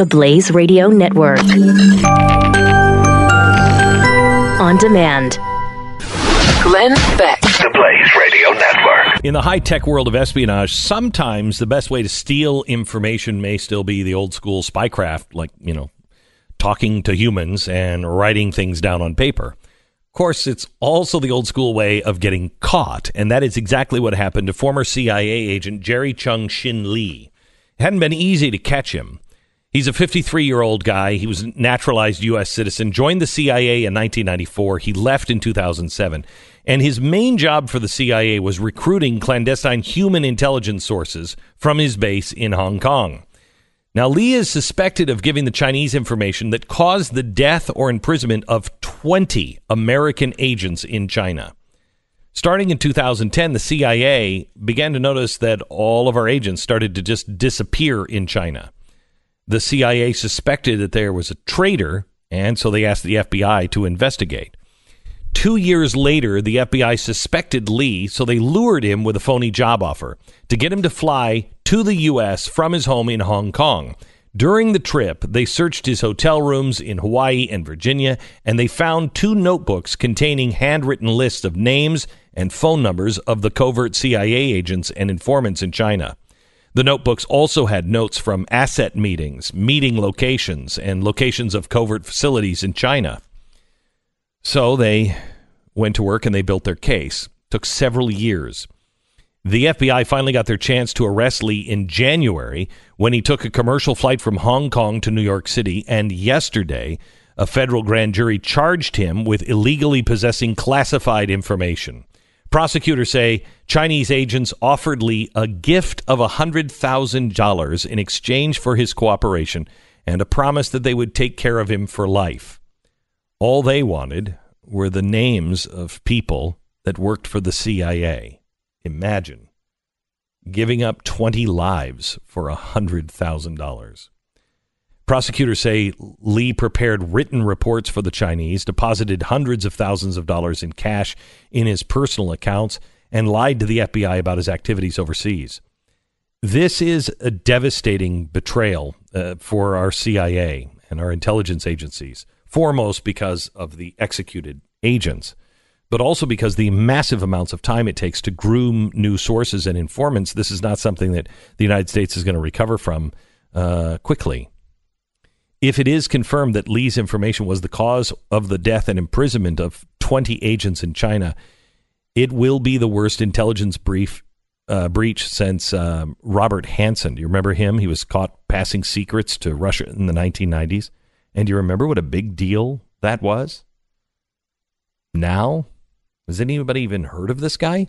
the Blaze Radio Network. On demand. Glenn Beck. The Blaze Radio Network. In the high tech world of espionage, sometimes the best way to steal information may still be the old school spycraft, like, you know, talking to humans and writing things down on paper. Of course, it's also the old school way of getting caught, and that is exactly what happened to former CIA agent Jerry Chun Shing Lee. It hadn't been easy to catch him. He's a 53 year old guy. He was a naturalized U.S. citizen, joined the CIA in 1994. He left in 2007. And his main job for the CIA was recruiting clandestine human intelligence sources from his base in Hong Kong. Now, Lee is suspected of giving the Chinese information that caused the death or imprisonment of 20 American agents in China. Starting in 2010, the CIA began to notice that all of our agents started to just disappear in China. The CIA suspected that there was a traitor, and so they asked the FBI to investigate. Two years later, the FBI suspected Lee, so they lured him with a phony job offer to get him to fly to the U.S. from his home in Hong Kong. During the trip, they searched his hotel rooms in Hawaii and Virginia, and they found two notebooks containing handwritten lists of names and phone numbers of the covert CIA agents and informants in China. The notebooks also had notes from asset meetings, meeting locations, and locations of covert facilities in China. So they went to work and they built their case. Took several years. The FBI finally got their chance to arrest Lee in January when he took a commercial flight from Hong Kong to New York City. And yesterday, a federal grand jury charged him with illegally possessing classified information. Prosecutors say Chinese agents offered Lee a gift of $100,000 in exchange for his cooperation and a promise that they would take care of him for life. All they wanted were the names of people that worked for the CIA. Imagine giving up 20 lives for $100,000. Prosecutors say Lee prepared written reports for the Chinese, deposited hundreds of thousands of dollars in cash in his personal accounts, and lied to the FBI about his activities overseas. This is a devastating betrayal uh, for our CIA and our intelligence agencies, foremost because of the executed agents, but also because the massive amounts of time it takes to groom new sources and informants. This is not something that the United States is going to recover from uh, quickly. If it is confirmed that Lee's information was the cause of the death and imprisonment of 20 agents in China, it will be the worst intelligence brief uh, breach since um, Robert Hanssen. Do you remember him? He was caught passing secrets to Russia in the 1990s. And do you remember what a big deal that was? Now, has anybody even heard of this guy?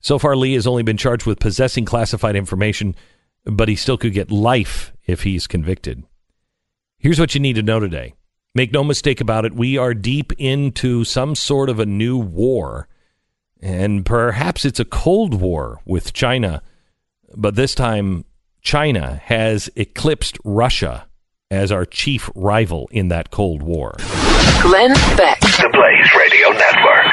So far, Lee has only been charged with possessing classified information, but he still could get life if he's convicted. Here's what you need to know today. Make no mistake about it, we are deep into some sort of a new war. And perhaps it's a Cold War with China, but this time China has eclipsed Russia as our chief rival in that Cold War. Glenn Beck. The Blaze Radio Network.